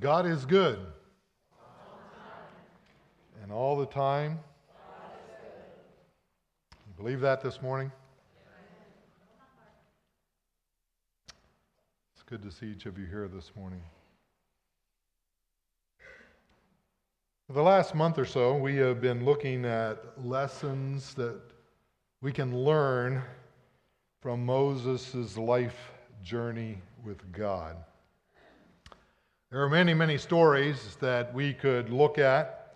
God is good. And all the time. You believe that this morning? It's good to see each of you here this morning. For the last month or so, we have been looking at lessons that we can learn from Moses' life journey with God. There are many, many stories that we could look at.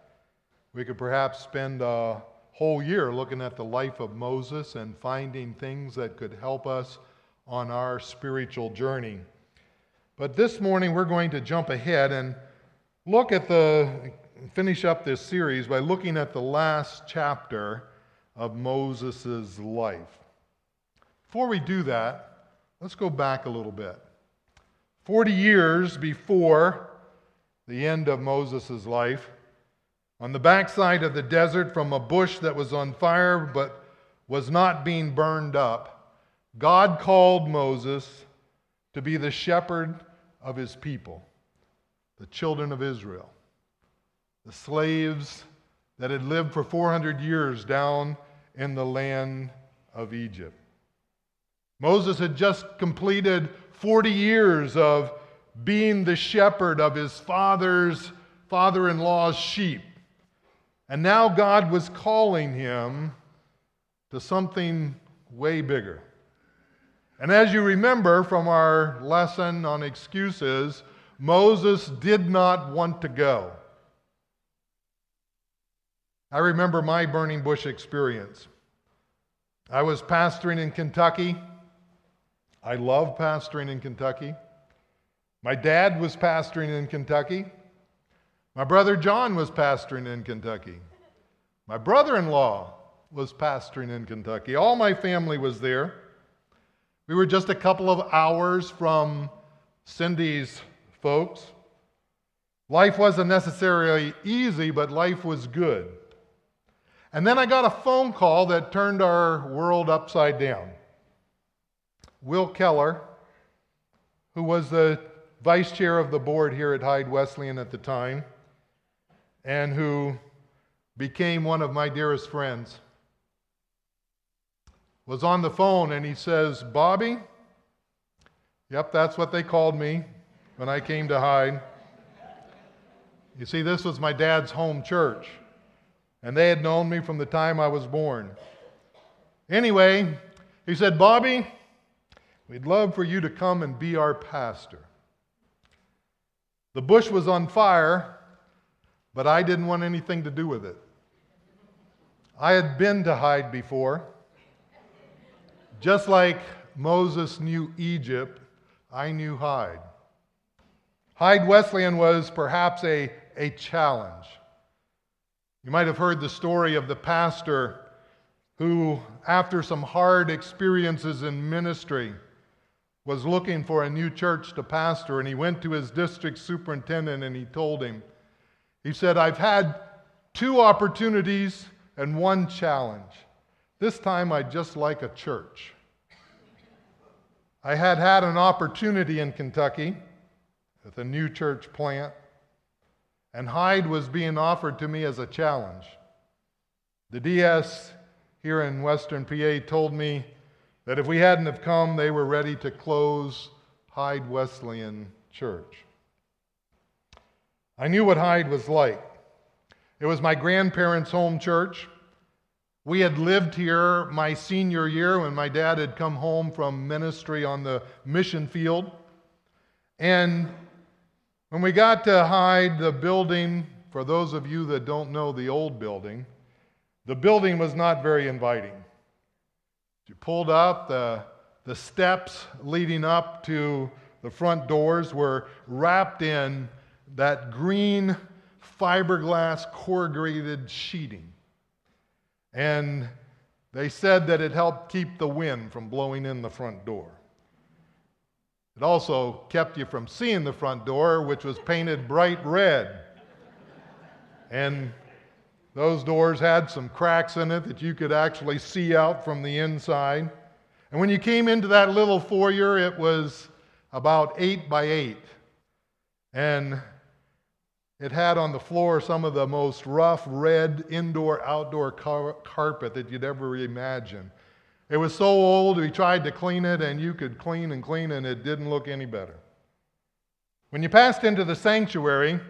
We could perhaps spend a whole year looking at the life of Moses and finding things that could help us on our spiritual journey. But this morning we're going to jump ahead and look at the finish up this series by looking at the last chapter of Moses' life. Before we do that, let's go back a little bit. 40 years before the end of Moses' life, on the backside of the desert from a bush that was on fire but was not being burned up, God called Moses to be the shepherd of his people, the children of Israel, the slaves that had lived for 400 years down in the land of Egypt. Moses had just completed 40 years of being the shepherd of his father's father in law's sheep. And now God was calling him to something way bigger. And as you remember from our lesson on excuses, Moses did not want to go. I remember my burning bush experience. I was pastoring in Kentucky I love pastoring in Kentucky. My dad was pastoring in Kentucky. My brother John was pastoring in Kentucky. My brother in law was pastoring in Kentucky. All my family was there. We were just a couple of hours from Cindy's folks. Life wasn't necessarily easy, but life was good. And then I got a phone call that turned our world upside down. Will Keller, who was the vice chair of the board here at Hyde Wesleyan at the time, and who became one of my dearest friends, was on the phone and he says, Bobby, yep, that's what they called me when I came to Hyde. You see, this was my dad's home church, and they had known me from the time I was born. Anyway, he said, Bobby, We'd love for you to come and be our pastor. The bush was on fire, but I didn't want anything to do with it. I had been to Hyde before. Just like Moses knew Egypt, I knew Hyde. Hyde Wesleyan was perhaps a, a challenge. You might have heard the story of the pastor who, after some hard experiences in ministry, was looking for a new church to pastor, and he went to his district superintendent and he told him, he said, I've had two opportunities and one challenge. This time I'd just like a church. I had had an opportunity in Kentucky with a new church plant, and Hyde was being offered to me as a challenge. The DS here in Western PA told me that if we hadn't have come, they were ready to close Hyde Wesleyan Church. I knew what Hyde was like. It was my grandparents' home church. We had lived here my senior year when my dad had come home from ministry on the mission field. And when we got to Hyde, the building, for those of you that don't know the old building, the building was not very inviting. You pulled up, the, the steps leading up to the front doors were wrapped in that green fiberglass corrugated sheeting. And they said that it helped keep the wind from blowing in the front door. It also kept you from seeing the front door, which was painted bright red. And those doors had some cracks in it that you could actually see out from the inside. And when you came into that little foyer, it was about eight by eight. And It had on the floor some of the most rough red indoor outdoor car- carpet that you'd ever imagine. It was so old, we tried to clean it, and you could clean and clean, and it didn't look any better. When you passed into the sanctuary,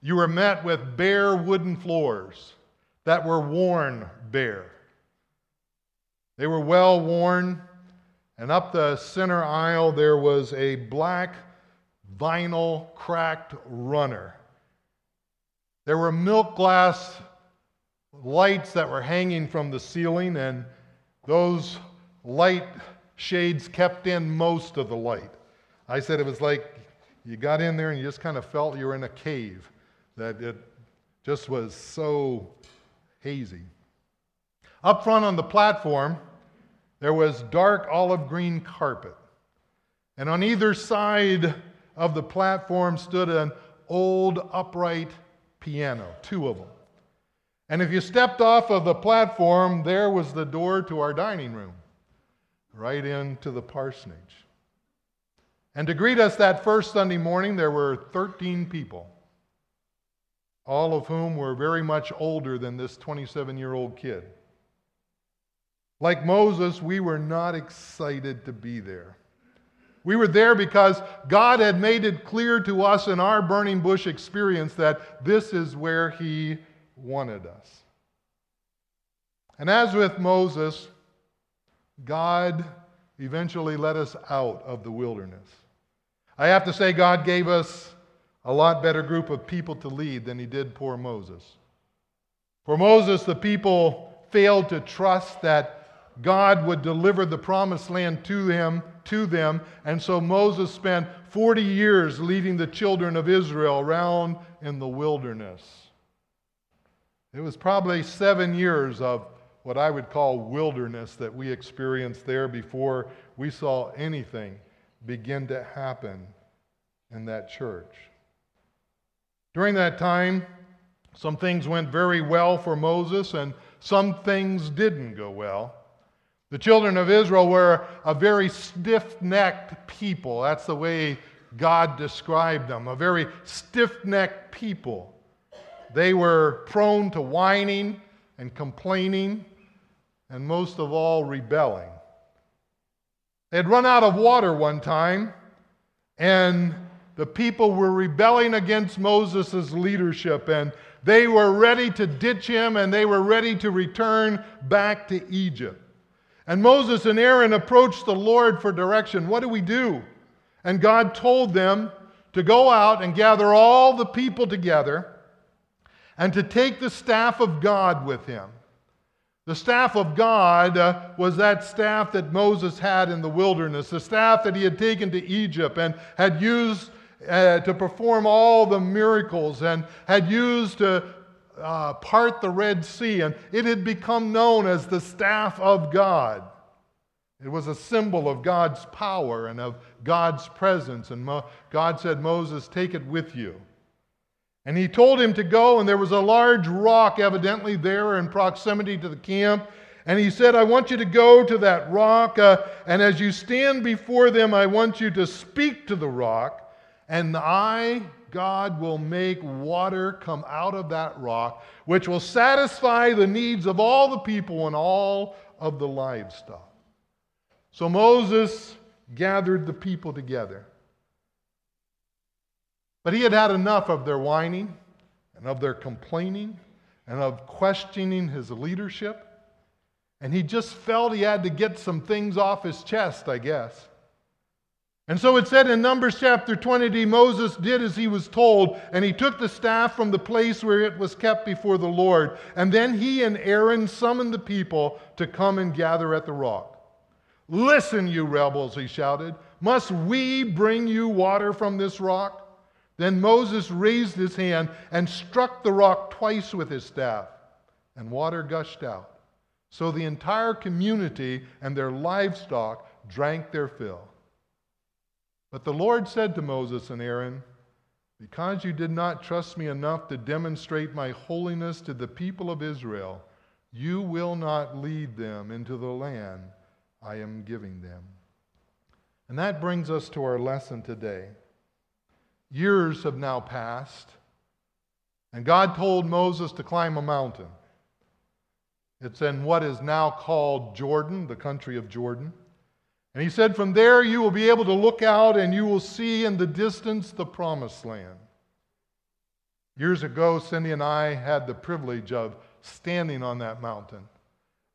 you were met with bare wooden floors that were worn bare. They were well worn, and up the center aisle there was a black vinyl cracked runner. There were milk glass lights that were hanging from the ceiling, and those light shades kept in most of the light. I said it was like you got in there and you just kind of felt you were in a cave, that it just was so hazy. Up front on the platform, there was dark olive green carpet. And on either side of the platform stood an old upright piano, two of them. And if you stepped off of the platform, there was the door to our dining room, right into the parsonage. And to greet us that first Sunday morning, there were 13 people, all of whom were very much older than this 27 year old kid. Like Moses, we were not excited to be there. We were there because God had made it clear to us in our burning bush experience that this is where He wanted us. And as with Moses, God eventually let us out of the wilderness. I have to say, God gave us a lot better group of people to lead than He did poor Moses. For Moses, the people failed to trust that God would deliver the promised land to him to them and so Moses spent 40 years leading the children of Israel around in the wilderness. It was probably 7 years of what I would call wilderness that we experienced there before we saw anything begin to happen in that church. During that time, some things went very well for Moses and some things didn't go well. The children of Israel were a very stiff necked people. That's the way God described them a very stiff necked people. They were prone to whining and complaining, and most of all, rebelling. They had run out of water one time, and the people were rebelling against Moses' leadership, and they were ready to ditch him, and they were ready to return back to Egypt. And Moses and Aaron approached the Lord for direction. What do we do? And God told them to go out and gather all the people together and to take the staff of God with him. The staff of God uh, was that staff that Moses had in the wilderness, the staff that he had taken to Egypt and had used uh, to perform all the miracles and had used to uh, part the Red Sea, and it had become known as the staff of God. It was a symbol of God's power and of God's presence. And Mo- God said, Moses, take it with you. And he told him to go, and there was a large rock evidently there in proximity to the camp. And he said, I want you to go to that rock, uh, and as you stand before them, I want you to speak to the rock, and I, God will make water come out of that rock, which will satisfy the needs of all the people and all of the livestock. So Moses gathered the people together. But he had had enough of their whining and of their complaining and of questioning his leadership. And he just felt he had to get some things off his chest, I guess. And so it said in Numbers chapter 20, Moses did as he was told, and he took the staff from the place where it was kept before the Lord. And then he and Aaron summoned the people to come and gather at the rock. Listen, you rebels, he shouted. Must we bring you water from this rock? Then Moses raised his hand and struck the rock twice with his staff, and water gushed out. So the entire community and their livestock drank their fill. But the Lord said to Moses and Aaron, Because you did not trust me enough to demonstrate my holiness to the people of Israel, you will not lead them into the land I am giving them. And that brings us to our lesson today. Years have now passed And God told Moses to climb a mountain. It's in what is now called Jordan, the country of Jordan. And he said, From there you will be able to look out and you will see in the distance the promised land. Years ago, Cindy and I had the privilege of standing on that mountain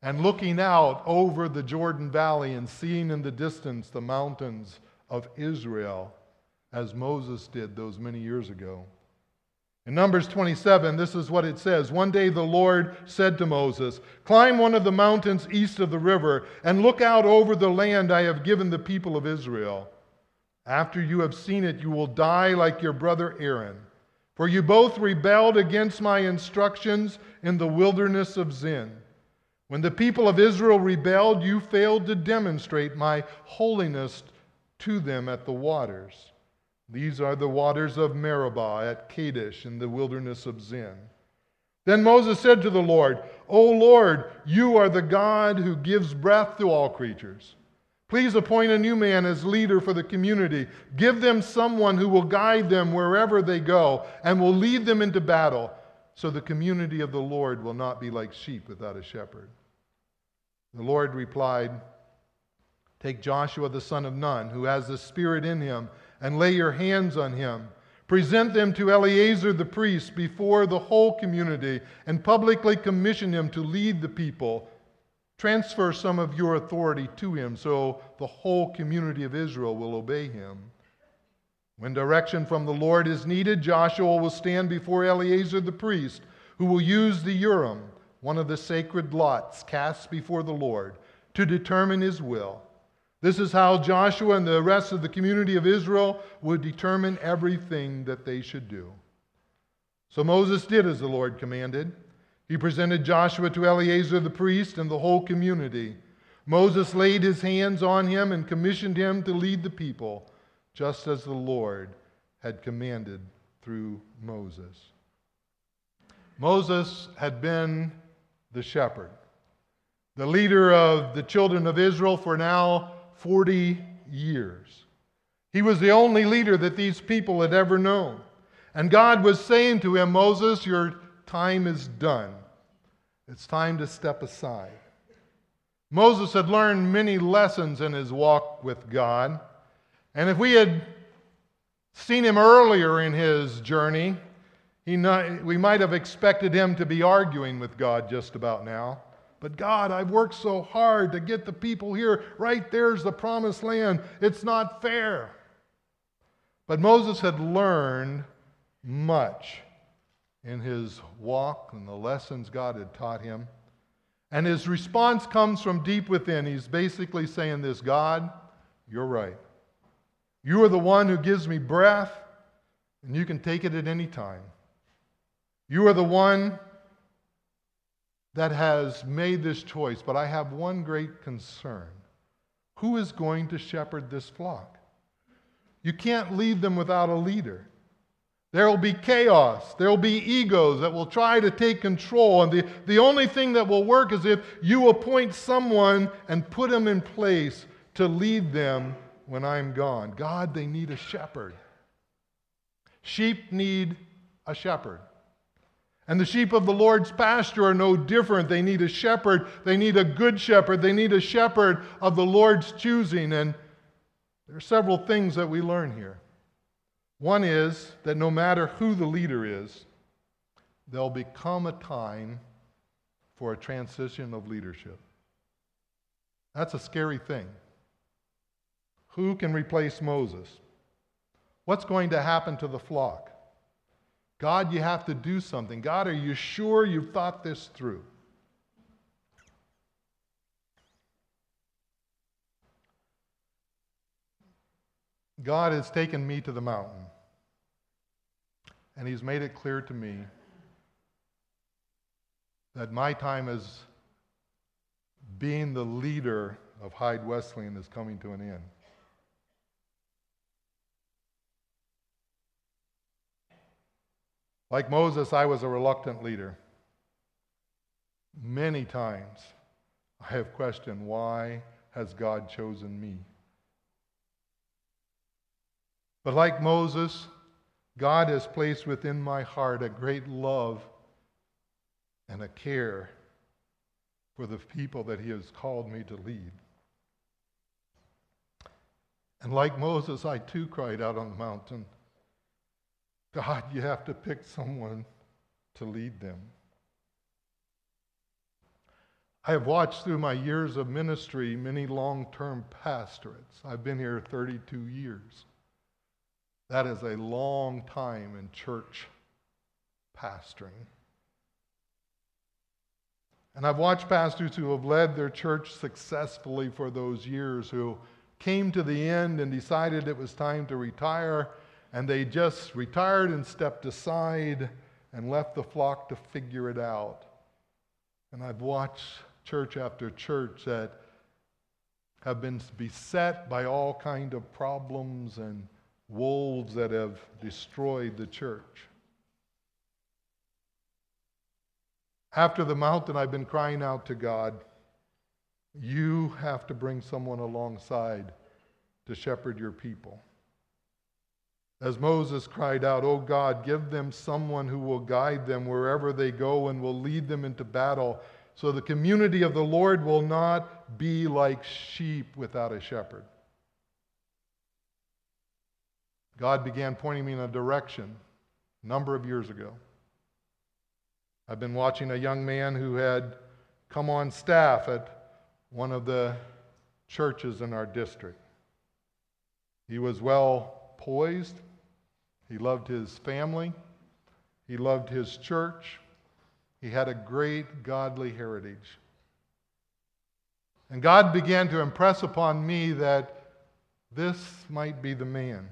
and looking out over the Jordan Valley and seeing in the distance the mountains of Israel as Moses did those many years ago. In Numbers 27, this is what it says One day the Lord said to Moses, Climb one of the mountains east of the river and look out over the land I have given the people of Israel. After you have seen it, you will die like your brother Aaron. For you both rebelled against my instructions in the wilderness of Zin. When the people of Israel rebelled, you failed to demonstrate my holiness to them at the waters. These are the waters of Meribah at Kadesh in the wilderness of Zin. Then Moses said to the Lord, O Lord, you are the God who gives breath to all creatures. Please appoint a new man as leader for the community. Give them someone who will guide them wherever they go and will lead them into battle, so the community of the Lord will not be like sheep without a shepherd. The Lord replied, Take Joshua the son of Nun, who has the Spirit in him, and lay your hands on him. Present them to Eleazar the priest before the whole community, and publicly commission him to lead the people Transfer some of your authority to him so the whole community of Israel will obey him. When direction from the Lord is needed, Joshua will stand before Eleazar the priest, who will use the Urim, one of the sacred lots cast before the Lord, to determine his will. This is how Joshua and the rest of the community of Israel would determine everything that they should do. So Moses did as the Lord commanded. He presented Joshua to Eleazar the priest and the whole community. Moses laid his hands on him and commissioned him to lead the people, just as the Lord had commanded through Moses. Moses had been the shepherd, the leader of the children of Israel for now 40 years. He was the only leader that these people had ever known. And God was saying to him, Moses, your time is done. It's time to step aside. Moses had learned many lessons in his walk with God. And if we had seen him earlier in his journey, not, we might have expected him to be arguing with God just about now. But God, I've worked so hard to get the people here. Right there's the promised land. It's not fair. But Moses had learned much in his walk and the lessons God had taught him. And his response comes from deep within. He's basically saying this God, you're right. You are the one who gives me breath, and you can take it at any time. You are the one that has made this choice, but I have one great concern. Who is going to shepherd this flock? You can't leave them without a leader. There will be chaos. There will be egos that will try to take control. And the, the only thing that will work is if you appoint someone and put them in place to lead them when I'm gone. God, they need a shepherd. Sheep need a shepherd. And the sheep of the Lord's pasture are no different. They need a shepherd. They need a good shepherd. They need a shepherd of the Lord's choosing. And there are several things that we learn here. One is that no matter who the leader is, there'll become a time for a transition of leadership. That's a scary thing. Who can replace Moses? What's going to happen to the flock? God, you have to do something. God, are you sure you've thought this through? God has taken me to the mountain, and He's made it clear to me that my time as being the leader of Hyde Wesleyan is coming to an end. Like Moses, I was a reluctant leader. Many times I have questioned why has God chosen me? But like Moses, God has placed within my heart a great love and a care for the people that He has called me to lead. And like Moses, I too cried out on the mountain God, you have to pick someone to lead them. I have watched through my years of ministry many long term pastorates. I've been here 32 years. That is a long time in church pastoring. And I've watched pastors who have led their church successfully for those years who came to the end and decided it was time to retire, and they just retired and stepped aside and left the flock to figure it out. And I've watched church after church that have been beset by all kind of problems and wolves that have destroyed the church. After the mountain, I've been crying out to God, you have to bring someone alongside to shepherd your people. As Moses cried out, Oh God, give them someone who will guide them wherever they go and will lead them into battle so the community of the Lord will not be like sheep without a shepherd. God began pointing me in a direction a number of years ago. I've been watching a young man who had come on staff at one of the churches in our district. He was well poised, he loved his family, he loved his church, he had a great godly heritage. And God began to impress upon me that this might be the man.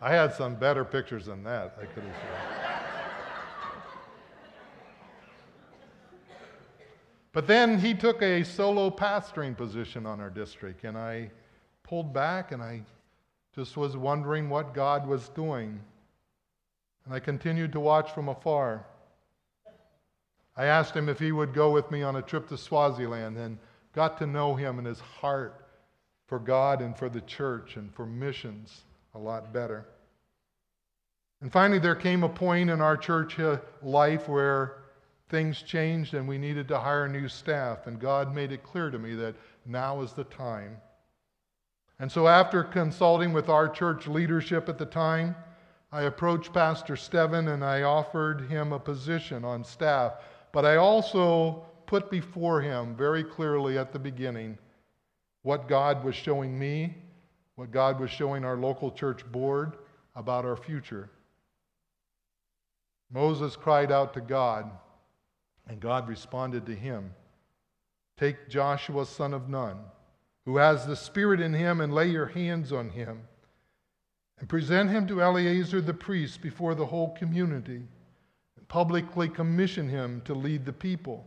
I had some better pictures than that, I could have shown. But then he took a solo pastoring position on our district, and I pulled back and I just was wondering what God was doing. And I continued to watch from afar. I asked him if he would go with me on a trip to Swaziland and got to know him and his heart for God and for the church and for missions a lot better. And finally, there came a point in our church life where things changed and we needed to hire new staff. And God made it clear to me that now is the time. And so, after consulting with our church leadership at the time, I approached Pastor Steven and I offered him a position on staff. But I also put before him very clearly at the beginning what God was showing me, what God was showing our local church board about our future. Moses cried out to God, and God responded to him Take Joshua, son of Nun who has the Spirit in him, and lay your hands on him, and present him to Eleazar the priest before the whole community, and publicly commission him to lead the people.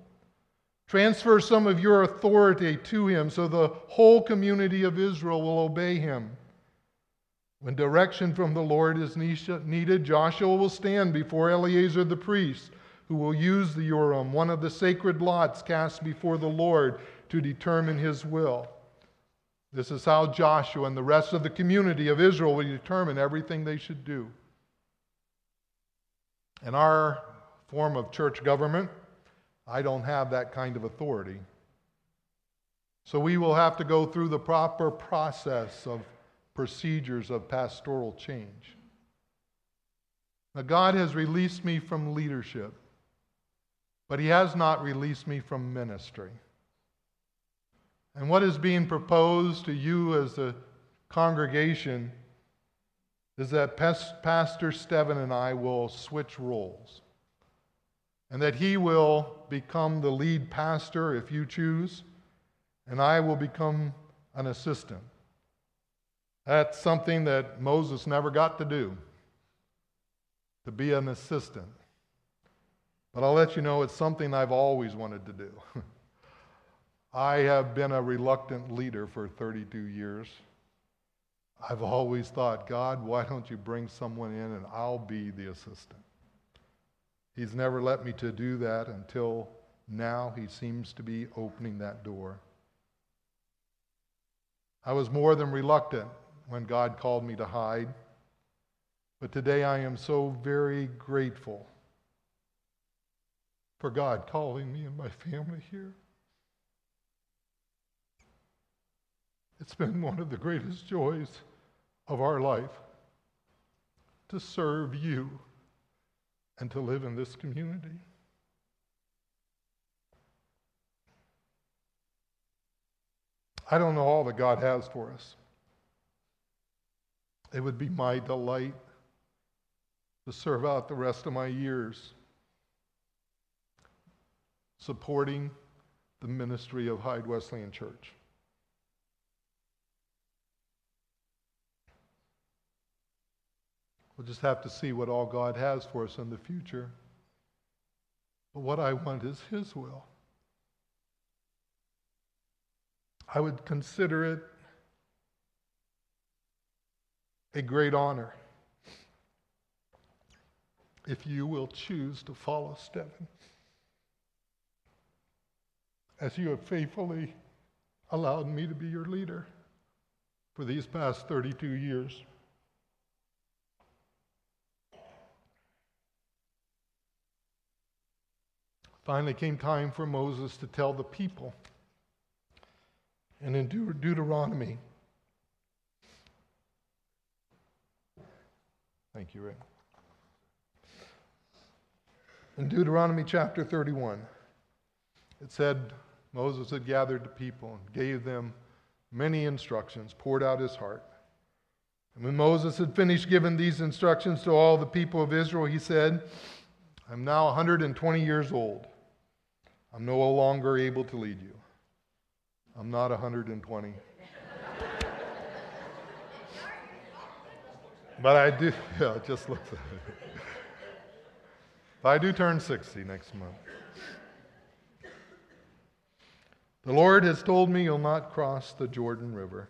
Transfer some of your authority to him so the whole community of Israel will obey him. When direction from the Lord is needed, Joshua will stand before Eleazar the priest, who will use the Urim, one of the sacred lots cast before the Lord, to determine his will. This is how Joshua and the rest of the community of Israel will determine everything they should do. In our form of church government, I don't have that kind of authority. So we will have to go through the proper process of procedures of pastoral change. Now, God has released me from leadership, but He has not released me from ministry. And what is being proposed to you as a congregation is that Pastor Steven and I will switch roles. And that he will become the lead pastor if you choose, and I will become an assistant. That's something that Moses never got to do, to be an assistant. But I'll let you know it's something I've always wanted to do. I have been a reluctant leader for 32 years. I've always thought, God, why don't you bring someone in and I'll be the assistant? He's never let me to do that until now he seems to be opening that door. I was more than reluctant when God called me to Hyde, but today I am so very grateful for God calling me and my family here. It's been one of the greatest joys of our life to serve you and to live in this community. I don't know all that God has for us. It would be my delight to serve out the rest of my years supporting the ministry of Hyde Wesleyan Church. We'll just have to see what all God has for us in the future. But what I want is His will. I would consider it a great honor if you will choose to follow Stephen as you have faithfully allowed me to be your leader for these past 32 years. Finally came time for Moses to tell the people. And in Deut- Deuteronomy, thank you, Rick. In Deuteronomy chapter 31, it said Moses had gathered the people and gave them many instructions, poured out his heart. And when Moses had finished giving these instructions to all the people of Israel, he said, I'm now 120 years old. I'm no longer able to lead you. I'm not 120. but I do, yeah, it just. But I do turn 60 next month. The Lord has told me you'll not cross the Jordan River.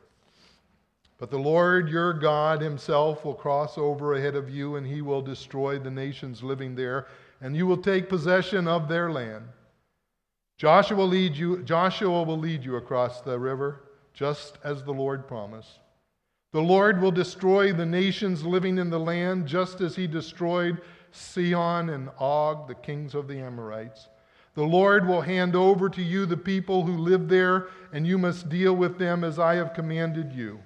But the Lord your God himself will cross over ahead of you, and he will destroy the nations living there, and you will take possession of their land. Joshua will lead you, Joshua will lead you across the river, just as the Lord promised. The Lord will destroy the nations living in the land, just as he destroyed Sihon and Og, the kings of the Amorites. The Lord will hand over to you the people who live there, and you must deal with them as I have commanded you.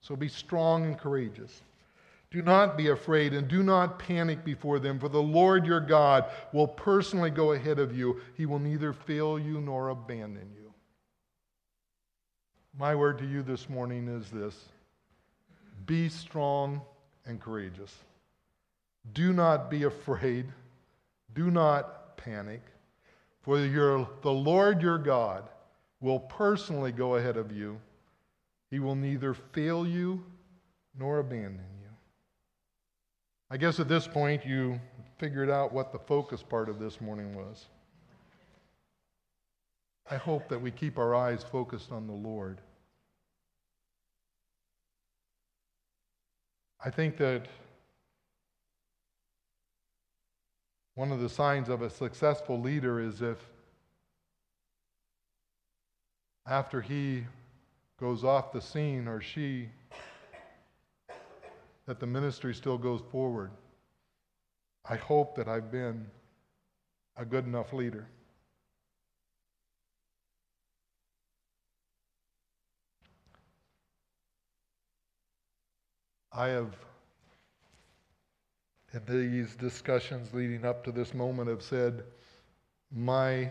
So be strong and courageous. Do not be afraid and do not panic before them, for the Lord your God will personally go ahead of you. He will neither fail you nor abandon you. My word to you this morning is this be strong and courageous. Do not be afraid. Do not panic, for your, the Lord your God will personally go ahead of you. He will neither fail you nor abandon you. I guess at this point you figured out what the focus part of this morning was. I hope that we keep our eyes focused on the Lord. I think that one of the signs of a successful leader is if after he goes off the scene or she that the ministry still goes forward. I hope that I've been a good enough leader. I have, in these discussions leading up to this moment, have said, my,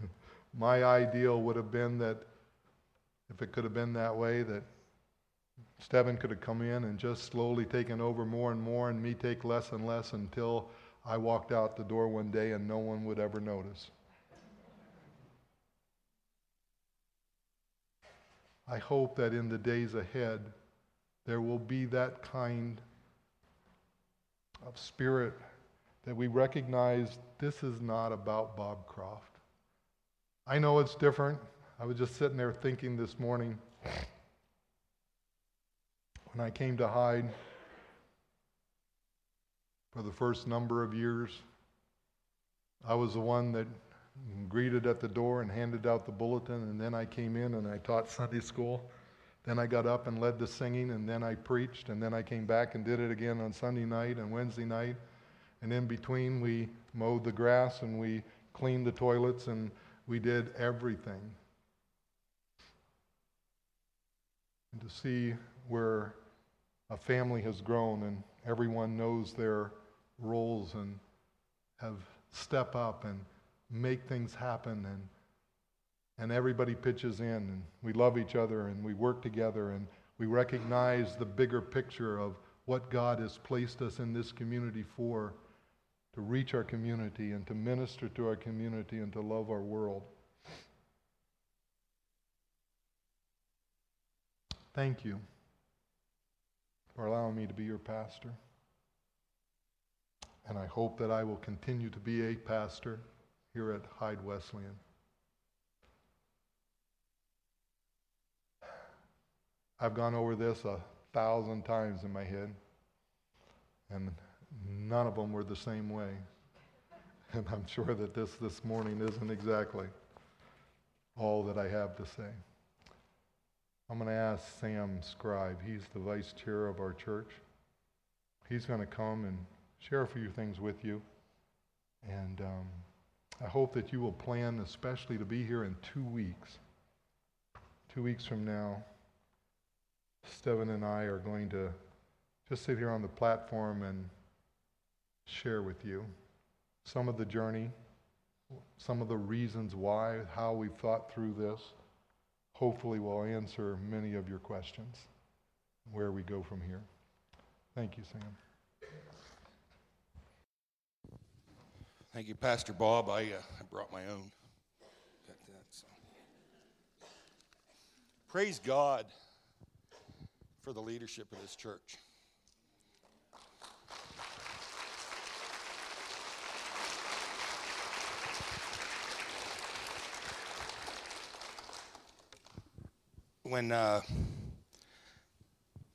my ideal would have been that if it could have been that way, that Stephen could have come in and just slowly taken over more and more, and me take less and less until I walked out the door one day and no one would ever notice. I hope that in the days ahead, there will be that kind of spirit that we recognize this is not about Bob Croft. I know it's different. I was just sitting there thinking this morning when I came to Hyde for the first number of years. I was the one that greeted at the door and handed out the bulletin, and then I came in and I taught Sunday school. Then I got up and led the singing, and then I preached, and then I came back and did it again on Sunday night and Wednesday night. And in between, we mowed the grass and we cleaned the toilets and we did everything. And to see where a family has grown and everyone knows their roles and have step up and make things happen and and everybody pitches in and we love each other and we work together and we recognize the bigger picture of what God has placed us in this community for to reach our community and to minister to our community and to love our world. Thank you for allowing me to be your pastor. And I hope that I will continue to be a pastor here at Hyde Wesleyan. I've gone over this a thousand times in my head, and none of them were the same way. And I'm sure that this this morning isn't exactly all that I have to say. I'm going to ask Sam Scribe. He's the vice chair of our church. He's going to come and share a few things with you. And um, I hope that you will plan, especially to be here in two weeks. Two weeks from now. Steven and I are going to just sit here on the platform and share with you some of the journey, some of the reasons why, how we've thought through this. Hopefully, we'll answer many of your questions, where we go from here. Thank you, Sam. Thank you, Pastor Bob. I, uh, I brought my own. Praise God for the leadership of this church. When uh,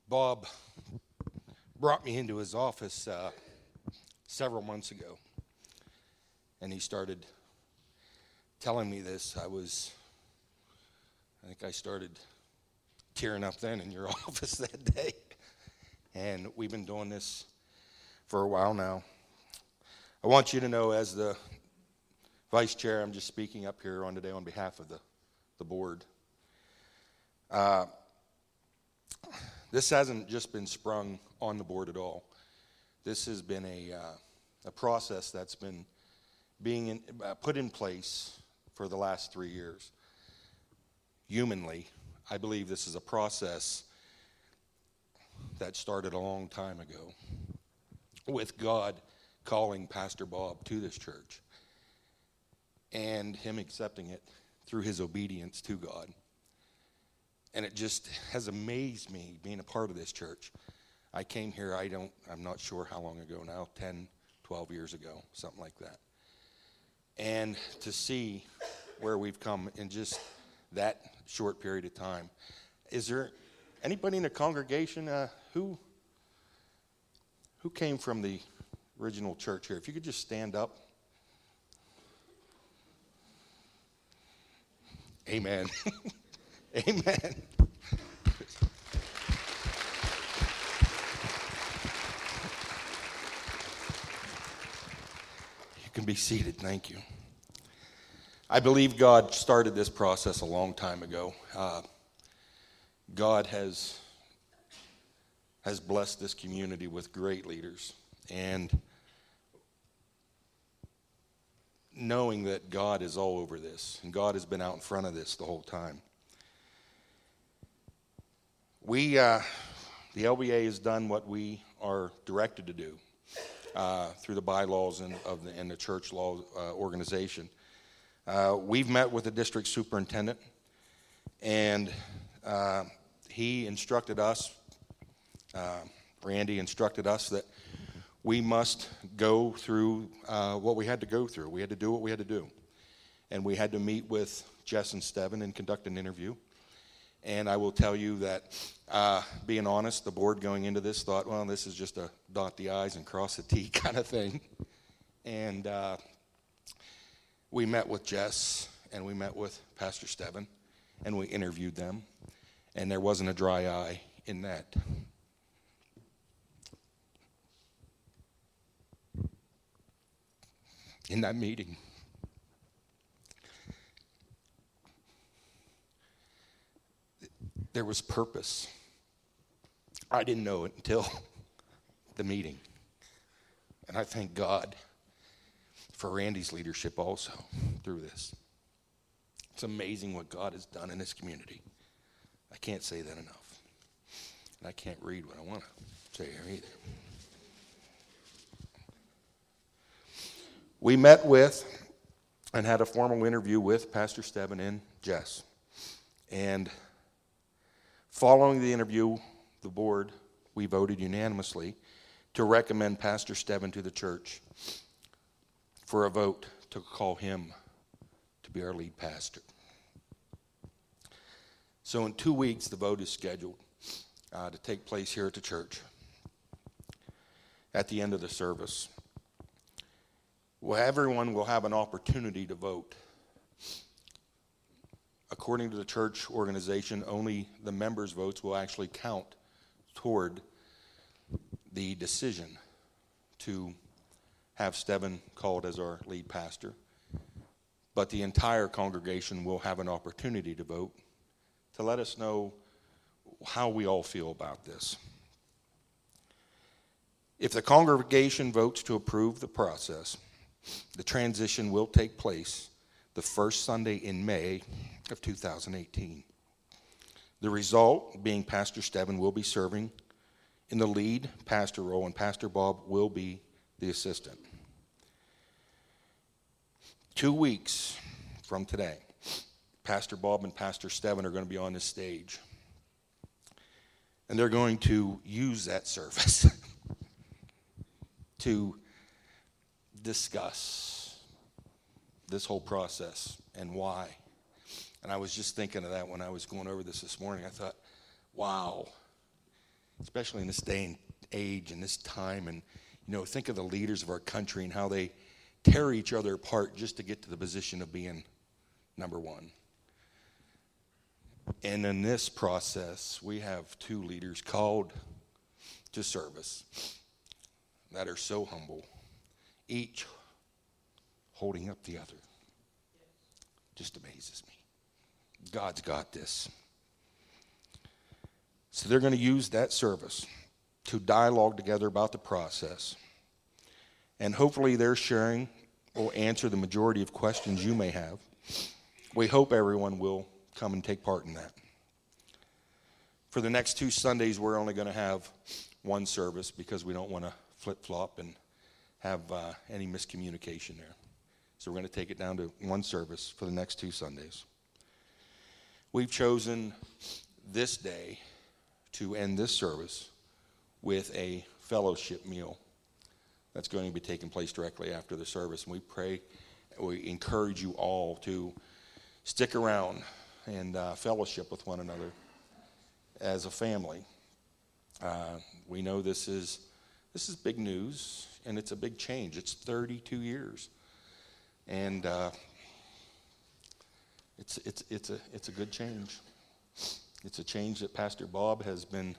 Bob brought me into his office uh, several months ago, and he started telling me this, I was, I think I started tearing up then in your office that day. And we've been doing this for a while now. I want you to know, as the vice chair, I'm just speaking up here on today on behalf of the, the board. Uh, this hasn't just been sprung on the board at all. This has been a, uh, a process that's been being in, uh, put in place for the last three years. Humanly, I believe this is a process that started a long time ago with God calling Pastor Bob to this church and him accepting it through his obedience to God. And it just has amazed me being a part of this church. I came here, I don't, I'm not sure how long ago now, 10, 12 years ago, something like that. And to see where we've come in just that short period of time. Is there anybody in the congregation uh, who who came from the original church here? If you could just stand up. Amen. Amen. You can be seated. Thank you. I believe God started this process a long time ago. Uh, God has, has blessed this community with great leaders. And knowing that God is all over this, and God has been out in front of this the whole time. We, uh, the LBA has done what we are directed to do uh, through the bylaws and, of the, and the church law uh, organization. Uh, we've met with the district superintendent, and uh, he instructed us, uh, Randy instructed us that we must go through uh, what we had to go through. We had to do what we had to do. And we had to meet with Jess and Steven and conduct an interview. And I will tell you that, uh, being honest, the board going into this thought, well, this is just a dot the I's and cross the T kind of thing. And uh, we met with Jess and we met with Pastor Steven and we interviewed them, and there wasn't a dry eye in that. In that meeting. There was purpose. I didn't know it until the meeting. And I thank God for Randy's leadership also through this. It's amazing what God has done in this community. I can't say that enough. And I can't read what I want to say here either. We met with and had a formal interview with Pastor Steven and Jess. And following the interview, the board, we voted unanimously to recommend Pastor Steven to the church for a vote to call him to be our lead pastor. So, in two weeks, the vote is scheduled uh, to take place here at the church at the end of the service. Well, everyone will have an opportunity to vote. According to the church organization, only the members' votes will actually count toward the decision to have Steven called as our lead pastor. But the entire congregation will have an opportunity to vote to let us know how we all feel about this. If the congregation votes to approve the process, the transition will take place the first Sunday in May of 2018. The result being Pastor Steven will be serving in the lead pastor role, and Pastor Bob will be the assistant. Two weeks from today, Pastor Bob and Pastor Steven are going to be on this stage. And they're going to use that service to discuss this whole process and why. And I was just thinking of that when I was going over this this morning. I thought, wow, especially in this day and age and this time. And, you know, think of the leaders of our country and how they tear each other apart just to get to the position of being number one. And in this process, we have two leaders called to service that are so humble, each holding up the other. Just amazes me. God's got this. So they're going to use that service to dialogue together about the process. And hopefully, their sharing will answer the majority of questions you may have. We hope everyone will come and take part in that. For the next two Sundays, we're only going to have one service because we don't want to flip flop and have uh, any miscommunication there. So we're going to take it down to one service for the next two Sundays. We've chosen this day to end this service with a fellowship meal that's going to be taking place directly after the service. And we pray, we encourage you all to stick around and uh, fellowship with one another as a family. Uh, we know this is this is big news and it's a big change. It's 32 years, and uh, it's it's it's a it's a good change. It's a change that Pastor Bob has been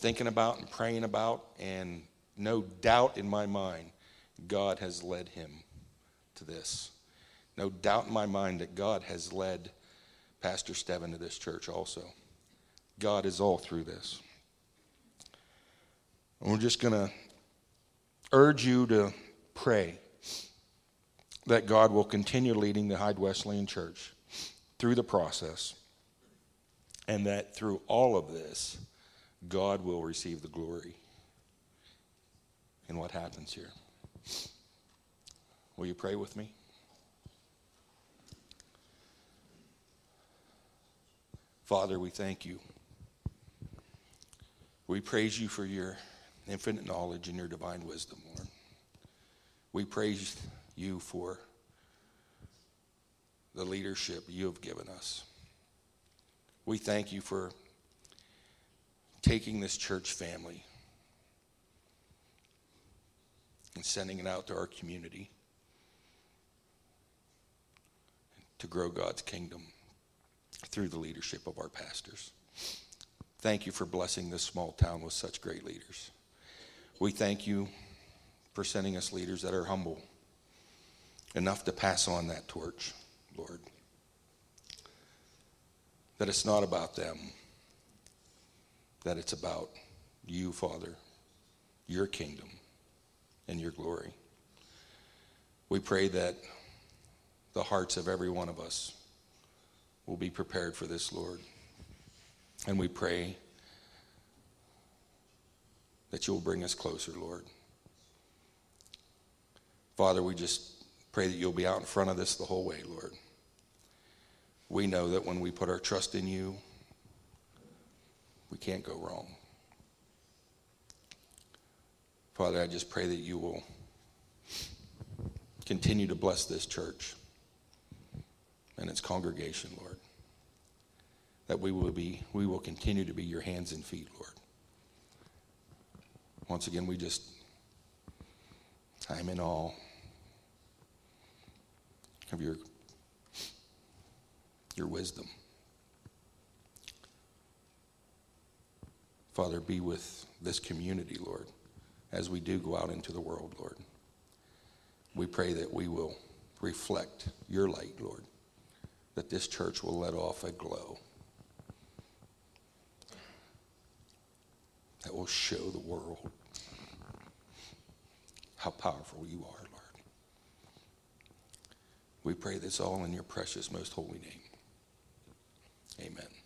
thinking about and praying about, and no doubt in my mind, God has led him to this. No doubt in my mind that God has led Pastor Steven to this church also. God is all through this. And we're just going to urge you to pray that God will continue leading the Hyde Wesleyan Church through the process and that through all of this, God will receive the glory in what happens here. Will you pray with me? Father, we thank you. We praise you for your infinite knowledge and your divine wisdom, Lord. We praise you for the leadership you have given us. We thank you for taking this church family and sending it out to our community. to grow God's kingdom through the leadership of our pastors. Thank you for blessing this small town with such great leaders. We thank you for sending us leaders that are humble enough to pass on that torch, Lord. That it's not about them, that it's about you, Father, your kingdom, and your glory. We pray that the hearts of every one of us will be prepared for this, Lord. And we pray that you'll bring us closer, Lord. Father, we just pray that you'll be out in front of this the whole way, Lord. We know that when we put our trust in you, we can't go wrong. Father, I just pray that you will continue to bless this church and its congregation, Lord. That we will be we will continue to be your hands and feet, Lord. Once again, we just I'm in awe of your your wisdom. Father, be with this community, Lord, as we do go out into the world, Lord. We pray that we will reflect your light, Lord, that this church will let off a glow that will show the world how powerful you are, Lord. We pray this all in your precious, most holy name. Amen.